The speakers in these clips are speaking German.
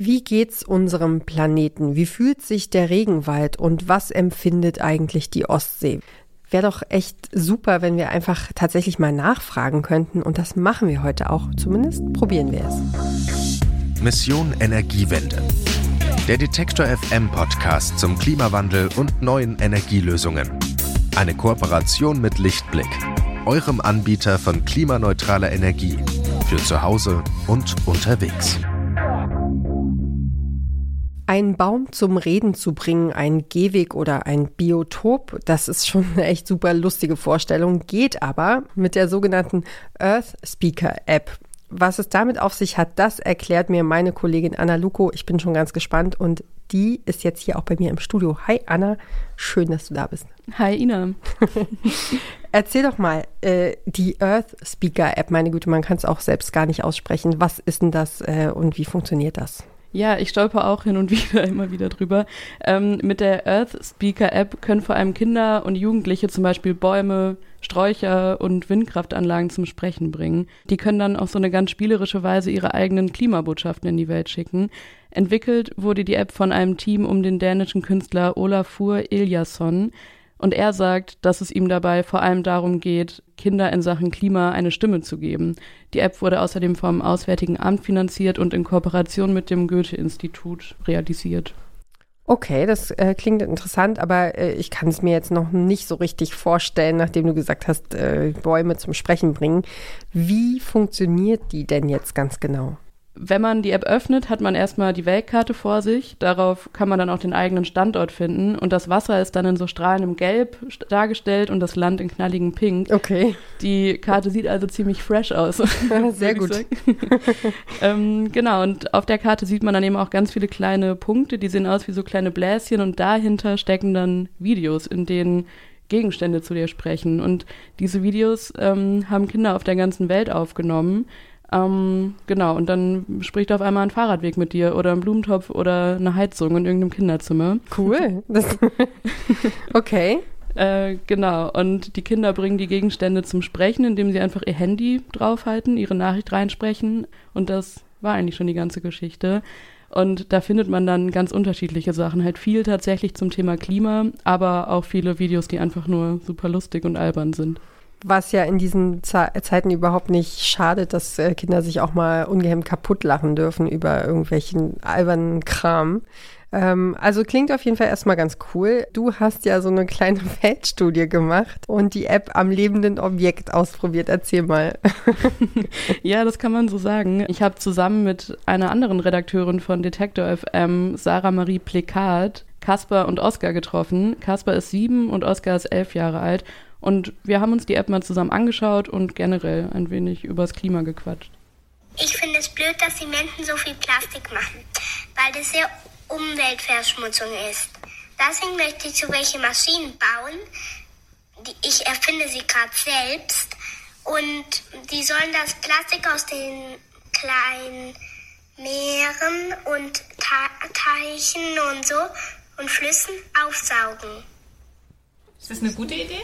Wie geht's unserem Planeten? Wie fühlt sich der Regenwald und was empfindet eigentlich die Ostsee? Wäre doch echt super, wenn wir einfach tatsächlich mal nachfragen könnten und das machen wir heute auch. Zumindest probieren wir es. Mission Energiewende. Der Detektor FM Podcast zum Klimawandel und neuen Energielösungen. Eine Kooperation mit Lichtblick, eurem Anbieter von klimaneutraler Energie für zu Hause und unterwegs. Einen Baum zum Reden zu bringen, ein Gehweg oder ein Biotop, das ist schon eine echt super lustige Vorstellung, geht aber mit der sogenannten Earth Speaker App. Was es damit auf sich hat, das erklärt mir meine Kollegin Anna Luko. Ich bin schon ganz gespannt und die ist jetzt hier auch bei mir im Studio. Hi Anna, schön, dass du da bist. Hi Ina. Erzähl doch mal, äh, die Earth Speaker App, meine Güte, man kann es auch selbst gar nicht aussprechen. Was ist denn das äh, und wie funktioniert das? Ja, ich stolper auch hin und wieder immer wieder drüber. Ähm, mit der Earth Speaker App können vor allem Kinder und Jugendliche zum Beispiel Bäume, Sträucher und Windkraftanlagen zum Sprechen bringen. Die können dann auf so eine ganz spielerische Weise ihre eigenen Klimabotschaften in die Welt schicken. Entwickelt wurde die App von einem Team um den dänischen Künstler Olafur Eliasson. Und er sagt, dass es ihm dabei vor allem darum geht, Kinder in Sachen Klima eine Stimme zu geben. Die App wurde außerdem vom Auswärtigen Amt finanziert und in Kooperation mit dem Goethe-Institut realisiert. Okay, das äh, klingt interessant, aber äh, ich kann es mir jetzt noch nicht so richtig vorstellen, nachdem du gesagt hast, äh, Bäume zum Sprechen bringen. Wie funktioniert die denn jetzt ganz genau? Wenn man die App öffnet, hat man erstmal die Weltkarte vor sich. Darauf kann man dann auch den eigenen Standort finden. Und das Wasser ist dann in so strahlendem Gelb dargestellt und das Land in knalligem Pink. Okay. Die Karte sieht also ziemlich fresh aus. Sehr gut. ähm, genau, und auf der Karte sieht man dann eben auch ganz viele kleine Punkte, die sehen aus wie so kleine Bläschen und dahinter stecken dann Videos, in denen Gegenstände zu dir sprechen. Und diese Videos ähm, haben Kinder auf der ganzen Welt aufgenommen. Ähm, genau, und dann spricht auf einmal ein Fahrradweg mit dir oder ein Blumentopf oder eine Heizung in irgendeinem Kinderzimmer. Cool. Das, okay. Äh, genau, und die Kinder bringen die Gegenstände zum Sprechen, indem sie einfach ihr Handy draufhalten, ihre Nachricht reinsprechen und das war eigentlich schon die ganze Geschichte. Und da findet man dann ganz unterschiedliche Sachen. Halt viel tatsächlich zum Thema Klima, aber auch viele Videos, die einfach nur super lustig und albern sind. Was ja in diesen Ze Zeiten überhaupt nicht schadet, dass äh, Kinder sich auch mal ungehemmt kaputt lachen dürfen über irgendwelchen albernen Kram. Ähm, also klingt auf jeden Fall erstmal ganz cool. Du hast ja so eine kleine Feldstudie gemacht und die App am lebenden Objekt ausprobiert. Erzähl mal. ja, das kann man so sagen. Ich habe zusammen mit einer anderen Redakteurin von Detektor FM, Sarah Marie Plekat, Kasper und Oskar getroffen. Kasper ist sieben und Oskar ist elf Jahre alt und wir haben uns die App mal zusammen angeschaut und generell ein wenig übers Klima gequatscht. Ich finde es blöd, dass die Menschen so viel Plastik machen, weil das sehr Umweltverschmutzung ist. Deswegen möchte ich so welche Maschinen bauen. Die, ich erfinde sie gerade selbst. Und die sollen das Plastik aus den kleinen Meeren und Teichen und so und Flüssen aufsaugen. Ist das eine gute Idee?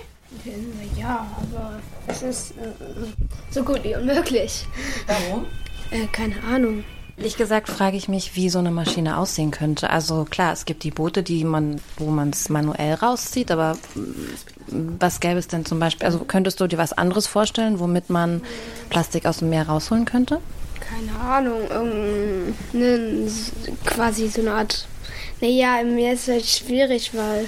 Ja, aber es ist äh, so gut wie unmöglich. Warum? Äh, keine Ahnung. Ehrlich gesagt frage ich mich, wie so eine Maschine aussehen könnte. Also klar, es gibt die Boote, die man, wo man es manuell rauszieht, aber mm, was gäbe es denn zum Beispiel? Also könntest du dir was anderes vorstellen, womit man Plastik aus dem Meer rausholen könnte? Keine Ahnung, irgendeine, quasi so eine Art. Naja, im Meer ist es halt schwierig, weil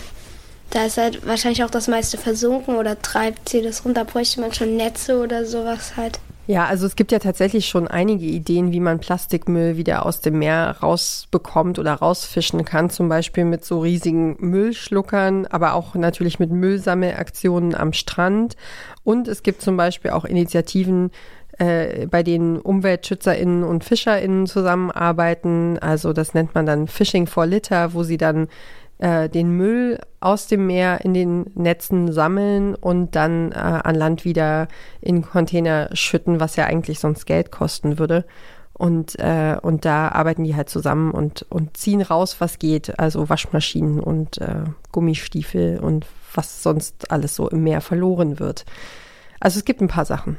da ist halt wahrscheinlich auch das meiste versunken oder treibt sie das runter. Bräuchte man schon Netze oder sowas halt. Ja, also es gibt ja tatsächlich schon einige Ideen, wie man Plastikmüll wieder aus dem Meer rausbekommt oder rausfischen kann. Zum Beispiel mit so riesigen Müllschluckern, aber auch natürlich mit Müllsammelaktionen am Strand. Und es gibt zum Beispiel auch Initiativen, äh, bei denen UmweltschützerInnen und FischerInnen zusammenarbeiten. Also das nennt man dann Fishing for Litter, wo sie dann äh, den Müll aus dem Meer in den Netzen sammeln und dann äh, an Land wieder in Container schütten, was ja eigentlich sonst Geld kosten würde. Und, äh, und da arbeiten die halt zusammen und, und ziehen raus, was geht. Also Waschmaschinen und äh, Gummistiefel und was sonst alles so im Meer verloren wird. Also es gibt ein paar Sachen.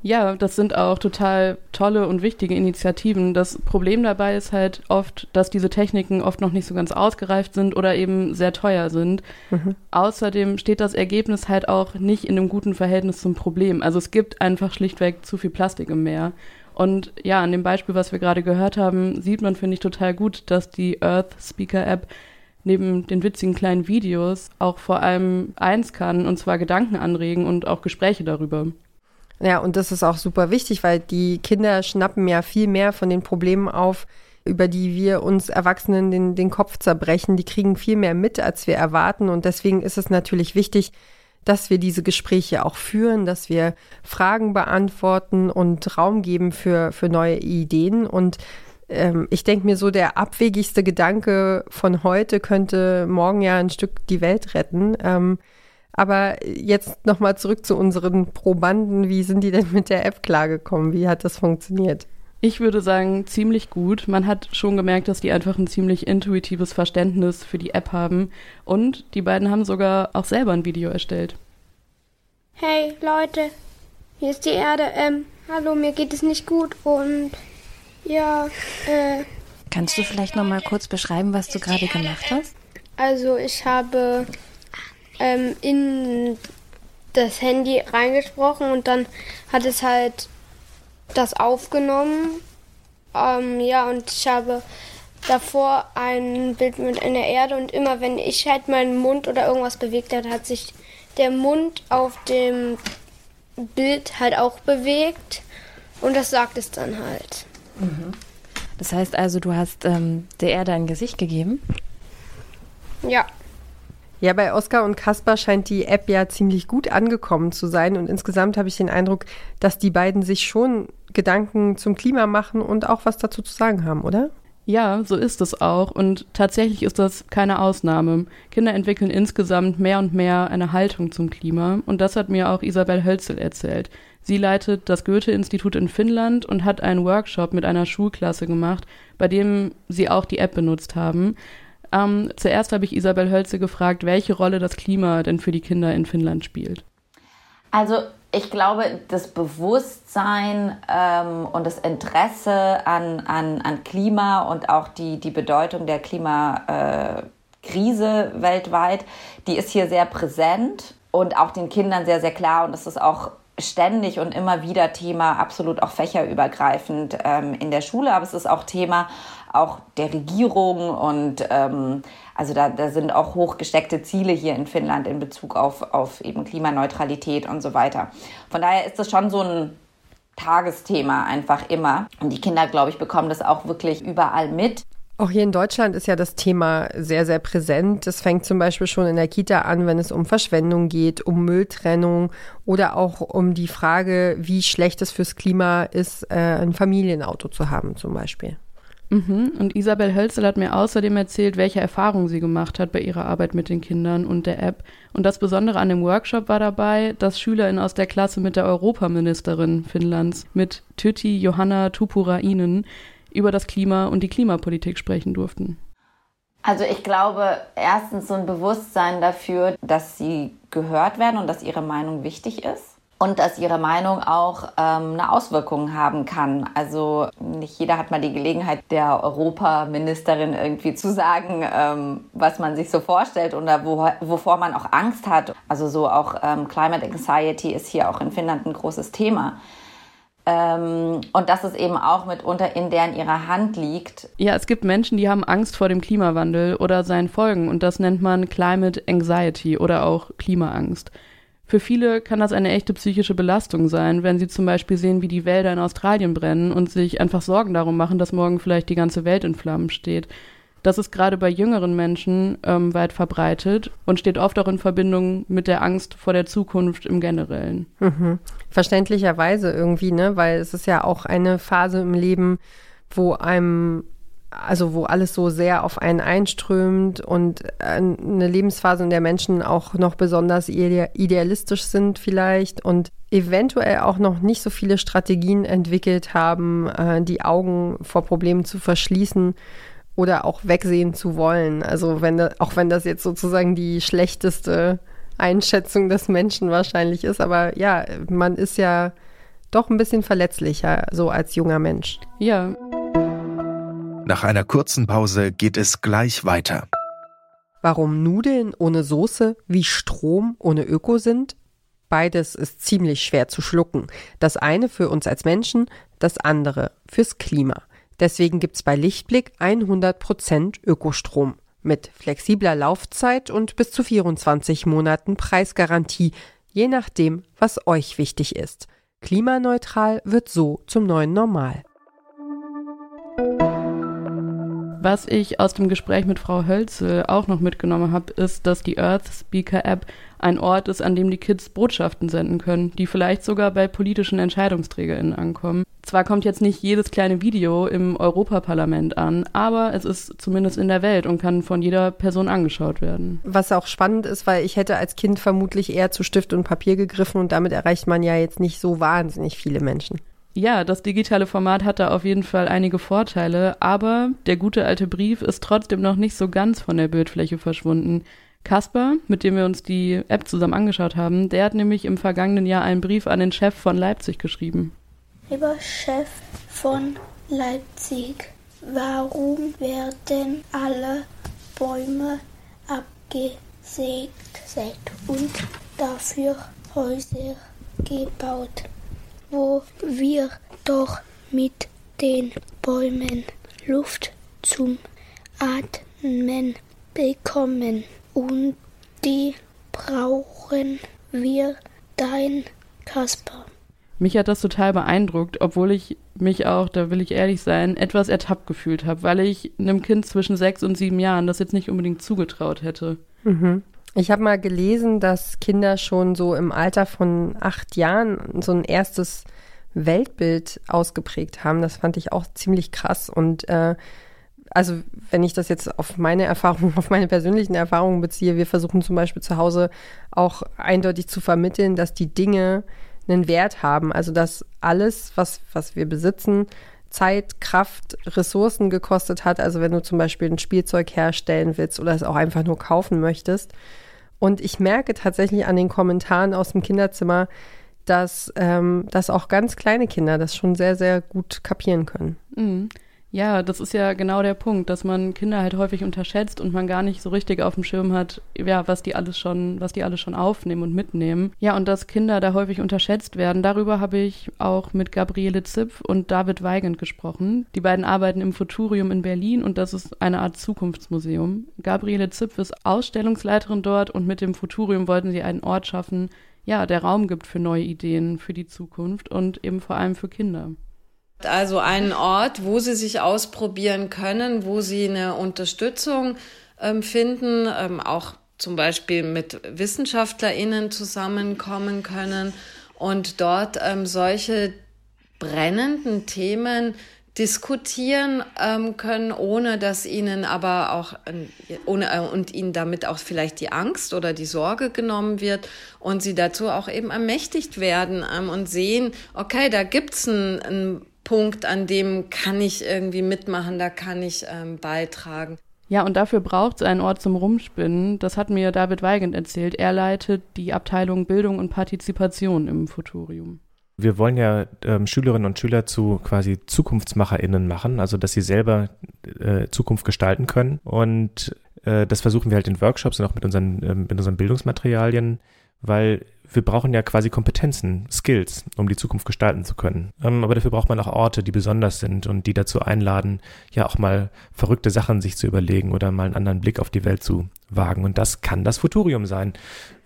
Ja, das sind auch total tolle und wichtige Initiativen. Das Problem dabei ist halt oft, dass diese Techniken oft noch nicht so ganz ausgereift sind oder eben sehr teuer sind. Mhm. Außerdem steht das Ergebnis halt auch nicht in einem guten Verhältnis zum Problem. Also es gibt einfach schlichtweg zu viel Plastik im Meer. Und ja, an dem Beispiel, was wir gerade gehört haben, sieht man, finde ich, total gut, dass die Earth Speaker App neben den witzigen kleinen Videos auch vor allem eins kann, und zwar Gedanken anregen und auch Gespräche darüber. Ja, und das ist auch super wichtig, weil die Kinder schnappen ja viel mehr von den Problemen auf, über die wir uns Erwachsenen den, den Kopf zerbrechen. Die kriegen viel mehr mit, als wir erwarten. Und deswegen ist es natürlich wichtig, dass wir diese Gespräche auch führen, dass wir Fragen beantworten und Raum geben für, für neue Ideen. Und ähm, ich denke mir so, der abwegigste Gedanke von heute könnte morgen ja ein Stück die Welt retten. Ähm, aber jetzt nochmal zurück zu unseren Probanden. Wie sind die denn mit der App klargekommen? Wie hat das funktioniert? Ich würde sagen, ziemlich gut. Man hat schon gemerkt, dass die einfach ein ziemlich intuitives Verständnis für die App haben. Und die beiden haben sogar auch selber ein Video erstellt. Hey Leute, hier ist die Erde. Ähm, hallo, mir geht es nicht gut und ja, äh. Kannst du vielleicht nochmal kurz beschreiben, was du gerade gemacht hast? Also ich habe ähm, in das Handy reingesprochen und dann hat es halt das aufgenommen. Ähm, ja, und ich habe davor ein Bild mit einer Erde und immer wenn ich halt meinen Mund oder irgendwas bewegt habe, hat sich der Mund auf dem Bild halt auch bewegt und das sagt es dann halt. Mhm. Das heißt also, du hast ähm, der Erde ein Gesicht gegeben? Ja. Ja, bei Oskar und Kaspar scheint die App ja ziemlich gut angekommen zu sein und insgesamt habe ich den Eindruck, dass die beiden sich schon Gedanken zum Klima machen und auch was dazu zu sagen haben, oder? Ja, so ist es auch und tatsächlich ist das keine Ausnahme. Kinder entwickeln insgesamt mehr und mehr eine Haltung zum Klima und das hat mir auch Isabel Hölzel erzählt. Sie leitet das Goethe-Institut in Finnland und hat einen Workshop mit einer Schulklasse gemacht, bei dem sie auch die App benutzt haben. Ähm, zuerst habe ich Isabel Hölze gefragt, welche Rolle das Klima denn für die Kinder in Finnland spielt. Also ich glaube, das Bewusstsein ähm, und das Interesse an, an, an Klima und auch die, die Bedeutung der Klimakrise äh, weltweit, die ist hier sehr präsent und auch den Kindern sehr, sehr klar. Und das ist auch ständig und immer wieder Thema, absolut auch fächerübergreifend ähm, in der Schule, aber es ist auch Thema auch der Regierung und ähm, also da, da sind auch hochgesteckte Ziele hier in Finnland in Bezug auf, auf eben Klimaneutralität und so weiter. Von daher ist das schon so ein Tagesthema einfach immer. Und die Kinder, glaube ich, bekommen das auch wirklich überall mit. Auch hier in Deutschland ist ja das Thema sehr, sehr präsent. Es fängt zum Beispiel schon in der Kita an, wenn es um Verschwendung geht, um Mülltrennung oder auch um die Frage, wie schlecht es fürs Klima ist, äh, ein Familienauto zu haben zum Beispiel. Mhm. Und Isabel Hölzel hat mir außerdem erzählt, welche Erfahrungen sie gemacht hat bei ihrer Arbeit mit den Kindern und der App. Und das Besondere an dem Workshop war dabei, dass SchülerInnen aus der Klasse mit der Europaministerin Finnlands, mit Tytti Johanna Tupurainen, über das Klima und die Klimapolitik sprechen durften. Also ich glaube, erstens so ein Bewusstsein dafür, dass sie gehört werden und dass ihre Meinung wichtig ist und dass ihre Meinung auch ähm, eine Auswirkung haben kann. Also nicht jeder hat mal die Gelegenheit, der Europaministerin irgendwie zu sagen, ähm, was man sich so vorstellt oder wo, wovor man auch Angst hat. Also so auch ähm, Climate Anxiety ist hier auch in Finnland ein großes Thema. Ähm, und dass es eben auch mitunter in deren ihrer Hand liegt. Ja, es gibt Menschen, die haben Angst vor dem Klimawandel oder seinen Folgen und das nennt man Climate Anxiety oder auch Klimaangst. Für viele kann das eine echte psychische Belastung sein, wenn sie zum Beispiel sehen, wie die Wälder in Australien brennen und sich einfach Sorgen darum machen, dass morgen vielleicht die ganze Welt in Flammen steht. Das ist gerade bei jüngeren Menschen ähm, weit verbreitet und steht oft auch in Verbindung mit der Angst vor der Zukunft im Generellen. Mhm. Verständlicherweise irgendwie, ne? Weil es ist ja auch eine Phase im Leben, wo einem also wo alles so sehr auf einen einströmt und eine Lebensphase, in der Menschen auch noch besonders idealistisch sind vielleicht und eventuell auch noch nicht so viele Strategien entwickelt haben, äh, die Augen vor Problemen zu verschließen oder auch wegsehen zu wollen. Also wenn auch wenn das jetzt sozusagen die schlechteste Einschätzung des Menschen wahrscheinlich ist, aber ja, man ist ja doch ein bisschen verletzlicher, so als junger Mensch. Ja. Nach einer kurzen Pause geht es gleich weiter. Warum Nudeln ohne Soße wie Strom ohne Öko sind? Beides ist ziemlich schwer zu schlucken. Das eine für uns als Menschen, das andere fürs Klima. Deswegen gibt's bei Lichtblick 100% Ökostrom mit flexibler Laufzeit und bis zu 24 Monaten Preisgarantie, je nachdem, was euch wichtig ist. Klimaneutral wird so zum neuen Normal. Was ich aus dem Gespräch mit Frau Hölzel auch noch mitgenommen habe, ist, dass die Earth Speaker App ein Ort ist, an dem die Kids Botschaften senden können, die vielleicht sogar bei politischen EntscheidungsträgerInnen ankommen. Zwar kommt jetzt nicht jedes kleine Video im Europaparlament an, aber es ist zumindest in der Welt und kann von jeder Person angeschaut werden. Was auch spannend ist, weil ich hätte als Kind vermutlich eher zu Stift und Papier gegriffen und damit erreicht man ja jetzt nicht so wahnsinnig viele Menschen. Ja, das digitale Format hat da auf jeden Fall einige Vorteile, aber der gute alte Brief ist trotzdem noch nicht so ganz von der Bildfläche verschwunden. Kasper, mit dem wir uns die App zusammen angeschaut haben, der hat nämlich im vergangenen Jahr einen Brief an den Chef von Leipzig geschrieben. Lieber Chef von Leipzig, warum werden alle Bäume abgesägt und dafür Häuser gebaut, wo wir doch mit den Bäumen Luft zum Atmen bekommen? Und die brauchen wir dein Kasper. Mich hat das total beeindruckt, obwohl ich mich auch, da will ich ehrlich sein, etwas ertappt gefühlt habe, weil ich einem Kind zwischen sechs und sieben Jahren das jetzt nicht unbedingt zugetraut hätte. Mhm. Ich habe mal gelesen, dass Kinder schon so im Alter von acht Jahren so ein erstes Weltbild ausgeprägt haben. Das fand ich auch ziemlich krass. Und äh, also wenn ich das jetzt auf meine Erfahrungen, auf meine persönlichen Erfahrungen beziehe, wir versuchen zum Beispiel zu Hause auch eindeutig zu vermitteln, dass die Dinge einen Wert haben. Also dass alles, was, was wir besitzen, Zeit, Kraft, Ressourcen gekostet hat. Also wenn du zum Beispiel ein Spielzeug herstellen willst oder es auch einfach nur kaufen möchtest. Und ich merke tatsächlich an den Kommentaren aus dem Kinderzimmer, dass, ähm, dass auch ganz kleine Kinder das schon sehr, sehr gut kapieren können. Mhm. Ja, das ist ja genau der Punkt, dass man Kinder halt häufig unterschätzt und man gar nicht so richtig auf dem Schirm hat, ja, was die alles schon, was die alles schon aufnehmen und mitnehmen. Ja, und dass Kinder da häufig unterschätzt werden, darüber habe ich auch mit Gabriele Zipf und David Weigand gesprochen. Die beiden arbeiten im Futurium in Berlin und das ist eine Art Zukunftsmuseum. Gabriele Zipf ist Ausstellungsleiterin dort und mit dem Futurium wollten sie einen Ort schaffen, ja, der Raum gibt für neue Ideen für die Zukunft und eben vor allem für Kinder. Also einen Ort, wo sie sich ausprobieren können, wo sie eine Unterstützung ähm, finden, ähm, auch zum Beispiel mit WissenschaftlerInnen zusammenkommen können und dort ähm, solche brennenden Themen diskutieren ähm, können, ohne dass ihnen aber auch ohne äh, und ihnen damit auch vielleicht die Angst oder die Sorge genommen wird und sie dazu auch eben ermächtigt werden ähm, und sehen, okay, da gibt's ein, ein Punkt, an dem kann ich irgendwie mitmachen, da kann ich ähm, beitragen. Ja, und dafür braucht es einen Ort zum Rumspinnen. Das hat mir David Weigand erzählt. Er leitet die Abteilung Bildung und Partizipation im Futurium. Wir wollen ja ähm, Schülerinnen und Schüler zu quasi ZukunftsmacherInnen machen, also dass sie selber äh, Zukunft gestalten können. Und äh, das versuchen wir halt in Workshops und auch mit unseren, äh, mit unseren Bildungsmaterialien, weil wir brauchen ja quasi Kompetenzen, Skills, um die Zukunft gestalten zu können. Ähm, aber dafür braucht man auch Orte, die besonders sind und die dazu einladen, ja auch mal verrückte Sachen sich zu überlegen oder mal einen anderen Blick auf die Welt zu wagen. Und das kann das Futurium sein,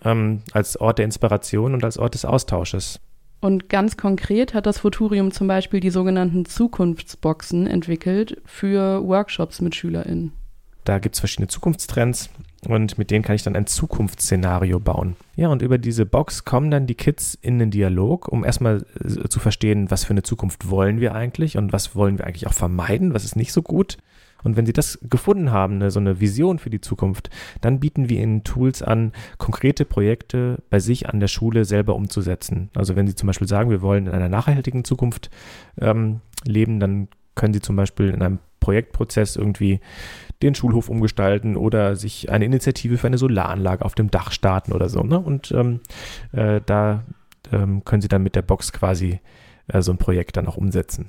ähm, als Ort der Inspiration und als Ort des Austausches. Und ganz konkret hat das Futurium zum Beispiel die sogenannten Zukunftsboxen entwickelt für Workshops mit SchülerInnen. Da gibt es verschiedene Zukunftstrends und mit denen kann ich dann ein Zukunftsszenario bauen. Ja, und über diese Box kommen dann die Kids in den Dialog, um erstmal äh, zu verstehen, was für eine Zukunft wollen wir eigentlich und was wollen wir eigentlich auch vermeiden, was ist nicht so gut. Und wenn sie das gefunden haben, eine, so eine Vision für die Zukunft, dann bieten wir ihnen Tools an, konkrete Projekte bei sich an der Schule selber umzusetzen. Also wenn sie zum Beispiel sagen, wir wollen in einer nachhaltigen Zukunft ähm, leben, dann können sie zum Beispiel in einem Projektprozess irgendwie den Schulhof umgestalten oder sich eine Initiative für eine Solaranlage auf dem Dach starten oder so. Ne? Und ähm, äh, da ähm, können Sie dann mit der Box quasi äh, so ein Projekt dann auch umsetzen?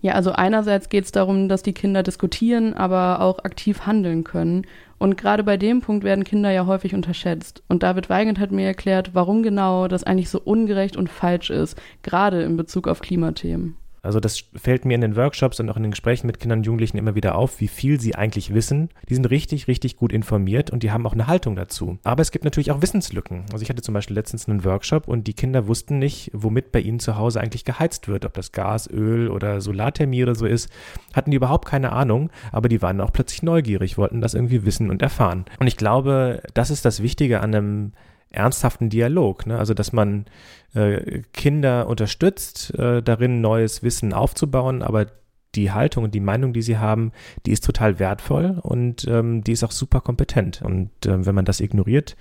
Ja, also einerseits geht es darum, dass die Kinder diskutieren, aber auch aktiv handeln können. Und gerade bei dem Punkt werden Kinder ja häufig unterschätzt. Und David Weigand hat mir erklärt, warum genau das eigentlich so ungerecht und falsch ist, gerade in Bezug auf Klimathemen. Also das fällt mir in den Workshops und auch in den Gesprächen mit Kindern und Jugendlichen immer wieder auf, wie viel sie eigentlich wissen. Die sind richtig, richtig gut informiert und die haben auch eine Haltung dazu. Aber es gibt natürlich auch Wissenslücken. Also ich hatte zum Beispiel letztens einen Workshop und die Kinder wussten nicht, womit bei ihnen zu Hause eigentlich geheizt wird, ob das Gas, Öl oder Solarthermie oder so ist. Hatten die überhaupt keine Ahnung, aber die waren auch plötzlich neugierig, wollten das irgendwie wissen und erfahren. Und ich glaube, das ist das Wichtige an einem ernsthaften Dialog. Ne? Also, dass man äh, Kinder unterstützt, äh, darin neues Wissen aufzubauen, aber die Haltung und die Meinung, die sie haben, die ist total wertvoll und ähm, die ist auch super kompetent. Und äh, wenn man das ignoriert,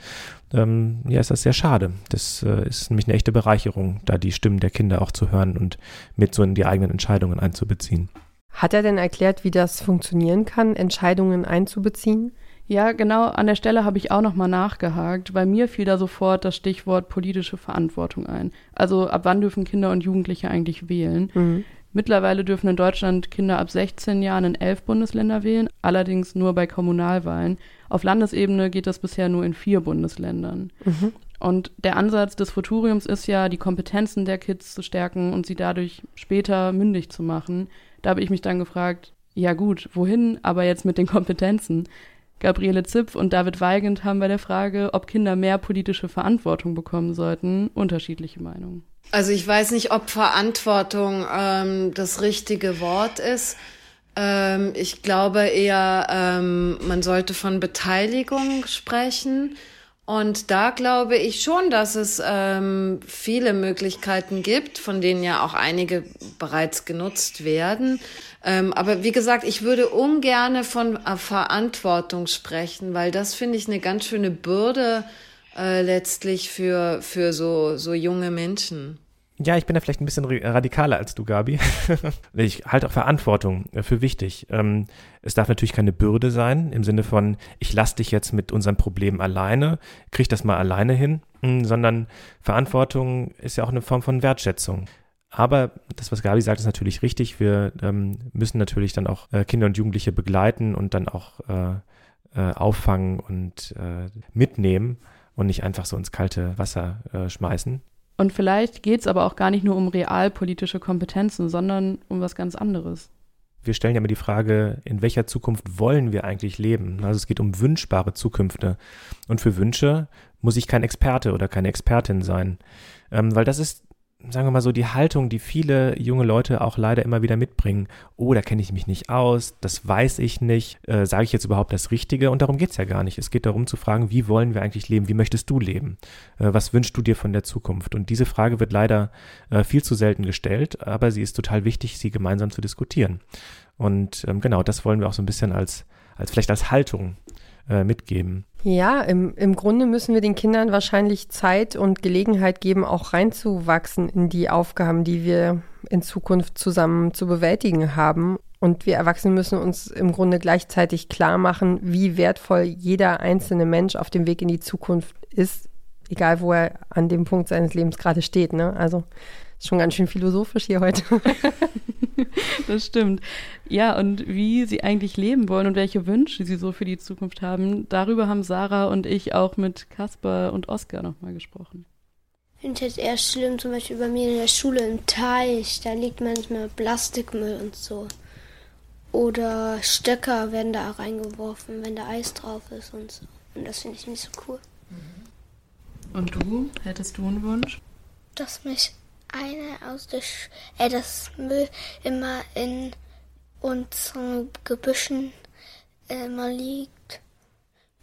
ähm, ja, ist das sehr schade. Das äh, ist nämlich eine echte Bereicherung, da die Stimmen der Kinder auch zu hören und mit so in die eigenen Entscheidungen einzubeziehen. Hat er denn erklärt, wie das funktionieren kann, Entscheidungen einzubeziehen? Ja, genau an der Stelle habe ich auch nochmal nachgehakt, weil mir fiel da sofort das Stichwort politische Verantwortung ein. Also ab wann dürfen Kinder und Jugendliche eigentlich wählen? Mhm. Mittlerweile dürfen in Deutschland Kinder ab 16 Jahren in elf Bundesländer wählen, allerdings nur bei Kommunalwahlen. Auf Landesebene geht das bisher nur in vier Bundesländern. Mhm. Und der Ansatz des Futuriums ist ja, die Kompetenzen der Kids zu stärken und sie dadurch später mündig zu machen. Da habe ich mich dann gefragt, ja gut, wohin aber jetzt mit den Kompetenzen? Gabriele Zipf und David Weigand haben bei der Frage, ob Kinder mehr politische Verantwortung bekommen sollten, unterschiedliche Meinungen. Also ich weiß nicht, ob Verantwortung ähm, das richtige Wort ist. Ähm, ich glaube eher, ähm, man sollte von Beteiligung sprechen. Und da glaube ich schon, dass es ähm, viele Möglichkeiten gibt, von denen ja auch einige bereits genutzt werden. Ähm, aber wie gesagt, ich würde ungerne von äh, Verantwortung sprechen, weil das finde ich eine ganz schöne Bürde äh, letztlich für, für so, so junge Menschen. Ja, ich bin da vielleicht ein bisschen radikaler als du, Gabi. ich halte auch Verantwortung äh, für wichtig. Ähm, es darf natürlich keine Bürde sein, im Sinne von, ich lasse dich jetzt mit unserem Problem alleine, krieg das mal alleine hin, hm, sondern Verantwortung ist ja auch eine Form von Wertschätzung. Aber das, was Gabi sagt, ist natürlich richtig. Wir ähm, müssen natürlich dann auch äh, Kinder und Jugendliche begleiten und dann auch äh, auffangen und mitnehmen und nicht einfach so ins kalte Wasser schmeißen. Und vielleicht geht es aber auch gar nicht nur um realpolitische Kompetenzen, sondern um was ganz anderes. Wir stellen ja immer die Frage, in welcher Zukunft wollen wir eigentlich leben? Also es geht um wünschbare Zukünfte. Und für Wünsche muss ich kein Experte oder keine Expertin sein. Ähm, weil das ist sagen wir mal so, die Haltung, die viele junge Leute auch leider immer wieder mitbringen. Oh, da kenne ich mich nicht aus, das weiß ich nicht, äh, sage ich jetzt überhaupt das Richtige? Und darum geht es ja gar nicht. Es geht darum zu fragen, wie wollen wir eigentlich leben? Wie möchtest du leben? Äh, was wünschst du dir von der Zukunft? Und diese Frage wird leider äh, viel zu selten gestellt, aber sie ist total wichtig, sie gemeinsam zu diskutieren. Und ähm, genau, das wollen wir auch so ein bisschen als, als vielleicht als Haltung äh, mitgeben. Ja, im, im Grunde müssen wir den Kindern wahrscheinlich Zeit und Gelegenheit geben, auch reinzuwachsen in die Aufgaben, die wir in Zukunft zusammen zu bewältigen haben. Und wir Erwachsene müssen uns im Grunde gleichzeitig klar machen, wie wertvoll jeder einzelne Mensch auf dem Weg in die Zukunft ist, egal wo er an dem Punkt seines Lebens gerade steht. Ne? Also ist schon ganz schön philosophisch hier heute. das stimmt. Ja, und wie sie eigentlich leben wollen und welche Wünsche sie so für die Zukunft haben, darüber haben Sarah und ich auch mit Kasper und Oskar nochmal gesprochen. Ich finde es eher schlimm, zum Beispiel bei mir in der Schule im Teich, da liegt manchmal Plastikmüll und so. Oder Stöcker werden da reingeworfen, wenn da Eis drauf ist und so. Und das finde ich nicht so cool. Und du, hättest du einen Wunsch? Dass mich eine aus der Sch äh, das Müll immer in unseren Gebüschen äh, immer liegt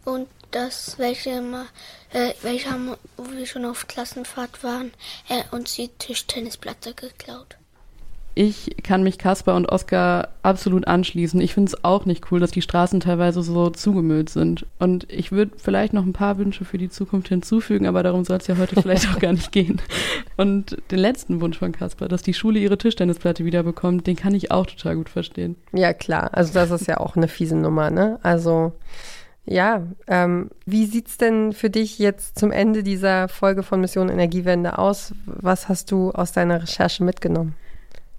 und dass welche immer, äh, welche haben, wo wir schon auf Klassenfahrt waren, äh, uns die Tischtennisplatte geklaut. Ich kann mich Kasper und Oskar absolut anschließen. Ich finde es auch nicht cool, dass die Straßen teilweise so zugemüllt sind. Und ich würde vielleicht noch ein paar Wünsche für die Zukunft hinzufügen, aber darum soll es ja heute vielleicht auch gar nicht gehen. Und den letzten Wunsch von Kasper, dass die Schule ihre Tischtennisplatte wiederbekommt, den kann ich auch total gut verstehen. Ja, klar. Also das ist ja auch eine fiese Nummer, ne? Also Ja, ähm, wie sieht's denn für dich jetzt zum Ende dieser Folge von Mission Energiewende aus? Was hast du aus deiner Recherche mitgenommen?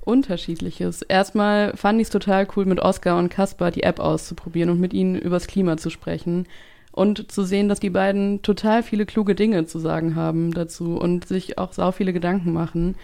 Unterschiedliches. Erstmal fand ich es total cool, mit Oskar und Kaspar die App auszuprobieren und mit ihnen übers Klima zu sprechen und zu sehen, dass die beiden total viele kluge Dinge zu sagen haben dazu und sich auch sau viele Gedanken machen.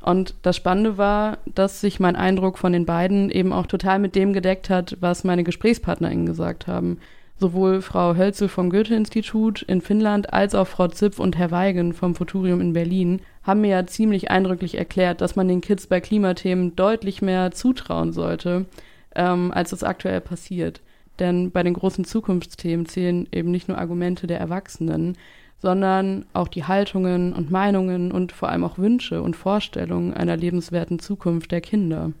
Und das Spannende war, dass sich mein Eindruck von den beiden eben auch total mit dem gedeckt hat, was meine GesprächspartnerInnen gesagt haben. Sowohl Frau Hölzel vom Goethe-Institut in Finnland als auch Frau Zipf und Herr Weigen vom Futurium in Berlin haben mir ja ziemlich eindrücklich erklärt, dass man den Kids bei Klimathemen deutlich mehr zutrauen sollte, ähm, als es aktuell passiert. Denn bei den großen Zukunftsthemen zählen eben nicht nur Argumente der Erwachsenen, sondern auch die Haltungen und Meinungen und vor allem auch Wünsche und Vorstellungen einer lebenswerten Zukunft der Kinder.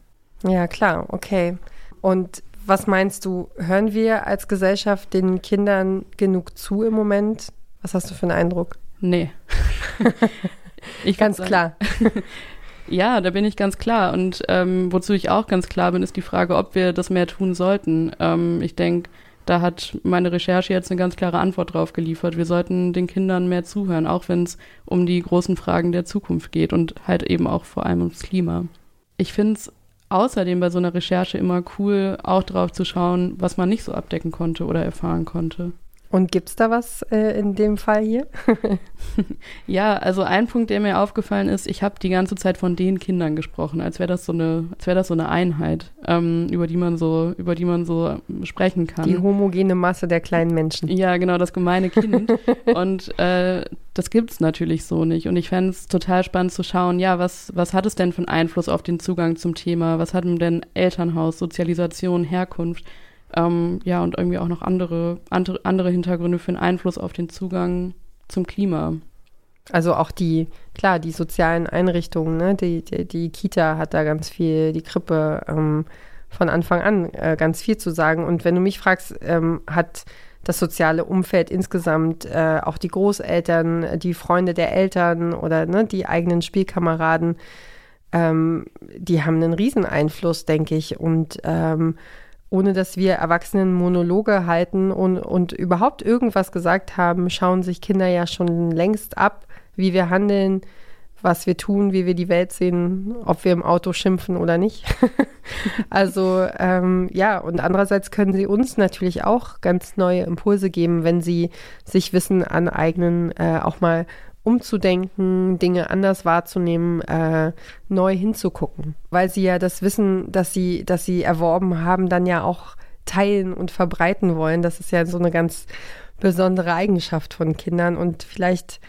Ja, klar, okay. Und was meinst du, hören wir als Gesellschaft den Kindern genug zu im Moment? Was hast du für einen Eindruck? Nee. ich ganz klar. ja, da bin ich ganz klar. Und ähm, wozu ich auch ganz klar bin, ist die Frage, ob wir das mehr tun sollten. Ähm, ich denke, da hat meine Recherche jetzt eine ganz klare Antwort drauf geliefert. Wir sollten den Kindern mehr zuhören, auch wenn es um die großen Fragen der Zukunft geht und halt eben auch vor allem ums Klima. Ich finde es außerdem bei so einer Recherche immer cool, auch drauf zu schauen, was man nicht so abdecken konnte oder erfahren konnte. Und gibt es da was äh, in dem Fall hier? ja, also ein Punkt, der mir aufgefallen ist, ich habe die ganze Zeit von den Kindern gesprochen, als wäre das so eine, als wäre das so eine Einheit, ähm, über die man so, über die man so sprechen kann. Die homogene Masse der kleinen Menschen. Ja, genau, das gemeine Kind. Und äh, das gibt's natürlich so nicht. Und ich fände es total spannend zu schauen, ja, was, was hat es denn für einen Einfluss auf den Zugang zum Thema? Was hat denn Elternhaus, Sozialisation, Herkunft? Ähm, ja, und irgendwie auch noch andere, andere, Hintergründe für einen Einfluss auf den Zugang zum Klima. Also auch die, klar, die sozialen Einrichtungen, ne? die, die, die Kita hat da ganz viel, die Krippe ähm, von Anfang an äh, ganz viel zu sagen. Und wenn du mich fragst, ähm, hat das soziale Umfeld insgesamt, äh, auch die Großeltern, die Freunde der Eltern oder ne, die eigenen Spielkameraden, ähm, die haben einen Rieseneinfluss, denke ich. Und ähm, ohne dass wir Erwachsenen Monologe halten und, und überhaupt irgendwas gesagt haben, schauen sich Kinder ja schon längst ab, wie wir handeln, was wir tun, wie wir die Welt sehen, ob wir im Auto schimpfen oder nicht. also ähm, ja, und andererseits können sie uns natürlich auch ganz neue Impulse geben, wenn sie sich Wissen aneignen, äh, auch mal umzudenken, Dinge anders wahrzunehmen, äh, neu hinzugucken, weil sie ja das Wissen, das sie, das sie erworben haben, dann ja auch teilen und verbreiten wollen. Das ist ja so eine ganz besondere Eigenschaft von Kindern und vielleicht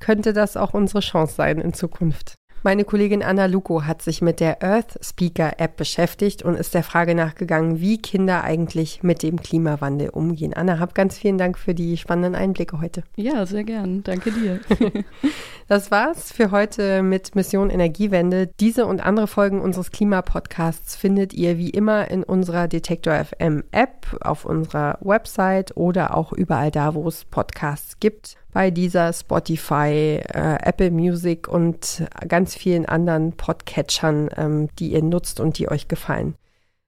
könnte das auch unsere Chance sein in Zukunft. Meine Kollegin Anna Luko hat sich mit der Earth Speaker App beschäftigt und ist der Frage nachgegangen, wie Kinder eigentlich mit dem Klimawandel umgehen. Anna, hab ganz vielen Dank für die spannenden Einblicke heute. Ja, sehr gern. Danke dir. das war's für heute mit Mission Energiewende. Diese und andere Folgen unseres Klimapodcasts findet ihr wie immer in unserer Detektor FM App, auf unserer Website oder auch überall da, wo es Podcasts gibt bei dieser Spotify, äh, Apple Music und ganz vielen anderen Podcatchern, ähm, die ihr nutzt und die euch gefallen.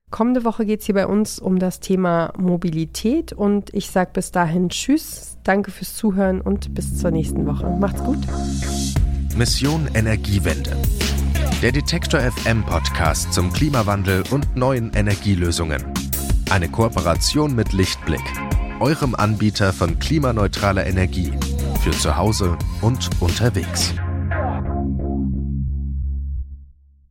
Kommende Woche geht es hier bei uns um das Thema Mobilität und ich sage bis dahin Tschüss, danke fürs Zuhören und bis zur nächsten Woche. Macht's gut. Mission Energiewende. Der Detektor FM Podcast zum Klimawandel und neuen Energielösungen. Eine Kooperation mit Lichtblick, eurem Anbieter von klimaneutraler Energie für zu Hause und unterwegs.